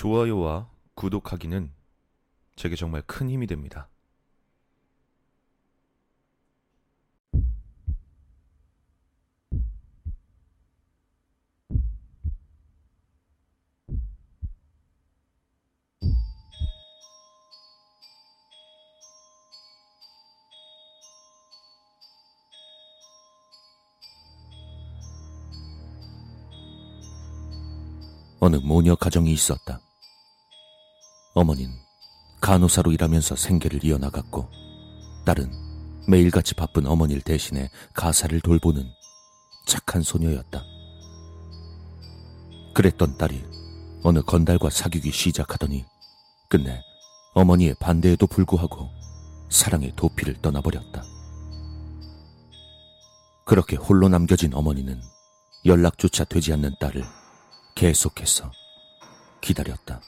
좋아요와 구독하기는 제게 정말 큰 힘이 됩니다. 어느 모녀 가정이 있었다. 어머니는 간호사로 일하면서 생계를 이어나갔고, 딸은 매일같이 바쁜 어머니를 대신해 가사를 돌보는 착한 소녀였다. 그랬던 딸이 어느 건달과 사귀기 시작하더니 끝내 어머니의 반대에도 불구하고 사랑의 도피를 떠나버렸다. 그렇게 홀로 남겨진 어머니는 연락조차 되지 않는 딸을 계속해서 기다렸다.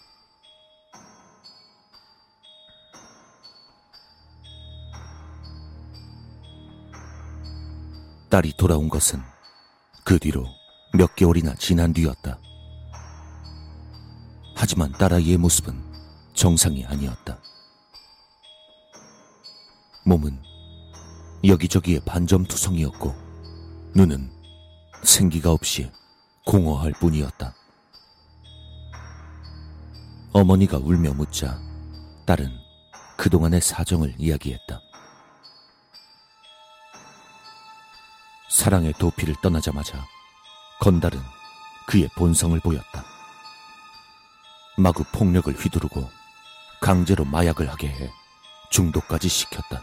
딸이 돌아온 것은 그 뒤로 몇 개월이나 지난 뒤였다. 하지만 딸아이의 모습은 정상이 아니었다. 몸은 여기저기에 반점투성이었고 눈은 생기가 없이 공허할 뿐이었다. 어머니가 울며 묻자 딸은 그동안의 사정을 이야기했다. 사랑의 도피를 떠나자마자 건달은 그의 본성을 보였다. 마구 폭력을 휘두르고 강제로 마약을 하게 해 중독까지 시켰다.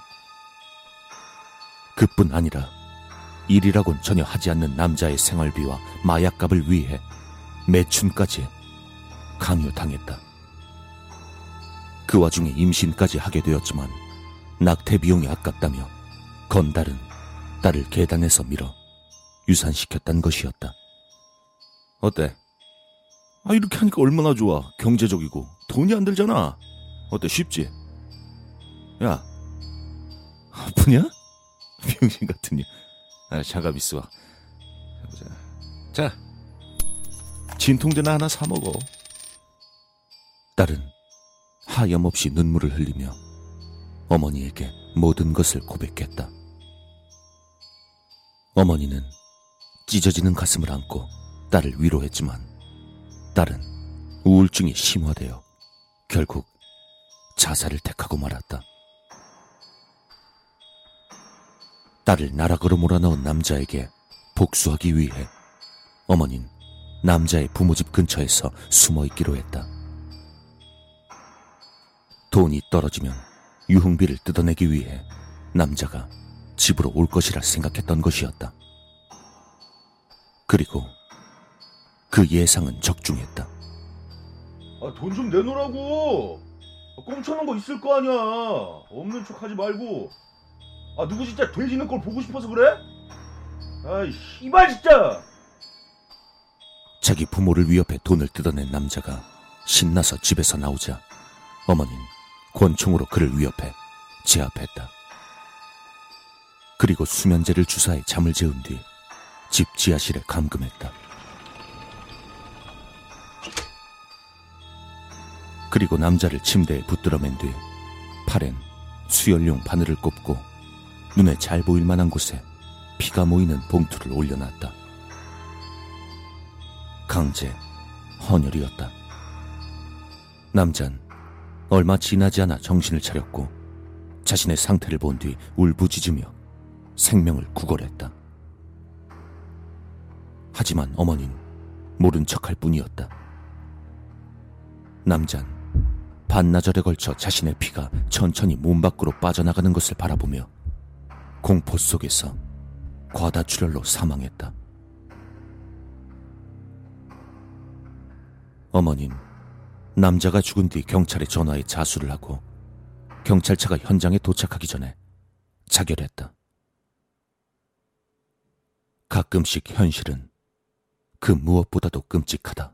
그뿐 아니라 일이라곤 전혀 하지 않는 남자의 생활비와 마약값을 위해 매춘까지 강요당했다. 그 와중에 임신까지 하게 되었지만 낙태 비용이 아깝다며 건달은 딸을 계단에서 밀어 유산시켰단 것이었다. 어때? 아, 이렇게 하니까 얼마나 좋아. 경제적이고. 돈이 안 들잖아. 어때? 쉽지? 야. 아프냐? 병신 같은 년. 아, 잠깐 있어. 보자. 자. 진통제나 하나 사 먹어. 딸은 하염없이 눈물을 흘리며 어머니에게 모든 것을 고백했다. 어머니는 찢어지는 가슴을 안고 딸을 위로했지만 딸은 우울증이 심화되어 결국 자살을 택하고 말았다. 딸을 나락으로 몰아넣은 남자에게 복수하기 위해 어머닌 남자의 부모집 근처에서 숨어 있기로 했다. 돈이 떨어지면 유흥비를 뜯어내기 위해 남자가 집으로 올 것이라 생각했던 것이었다. 그리고 그 예상은 적중했다. 아, 돈 좀 내놓으라고. 아, 꽁쳐놓은 거 있을 거 아니야. 없는 척 하지 말고. 아, 누구 진짜 돼지는 걸 보고 싶어서 그래? 아이, 씨발 진짜. 자기 부모를 위협해 돈을 뜯어낸 남자가 신나서 집에서 나오자 어머니는 권총으로 그를 위협해 제압했다. 그리고 수면제를 주사해 잠을 재운 뒤 집 지하실에 감금했다. 그리고 남자를 침대에 붙들어맨 뒤 팔엔 수혈용 바늘을 꼽고 눈에 잘 보일 만한 곳에 피가 모이는 봉투를 올려놨다. 강제 헌혈이었다. 남잔 얼마 지나지 않아 정신을 차렸고 자신의 상태를 본 뒤 울부짖으며 생명을 구걸했다. 하지만 어머니는 모른 척할 뿐이었다. 남잔 반나절에 걸쳐 자신의 피가 천천히 몸 밖으로 빠져나가는 것을 바라보며 공포 속에서 과다출혈로 사망했다. 어머닌 남자가 죽은 뒤 경찰에 전화해 자수를 하고 경찰차가 현장에 도착하기 전에 자결했다. 가끔씩 현실은 그 무엇보다도 끔찍하다.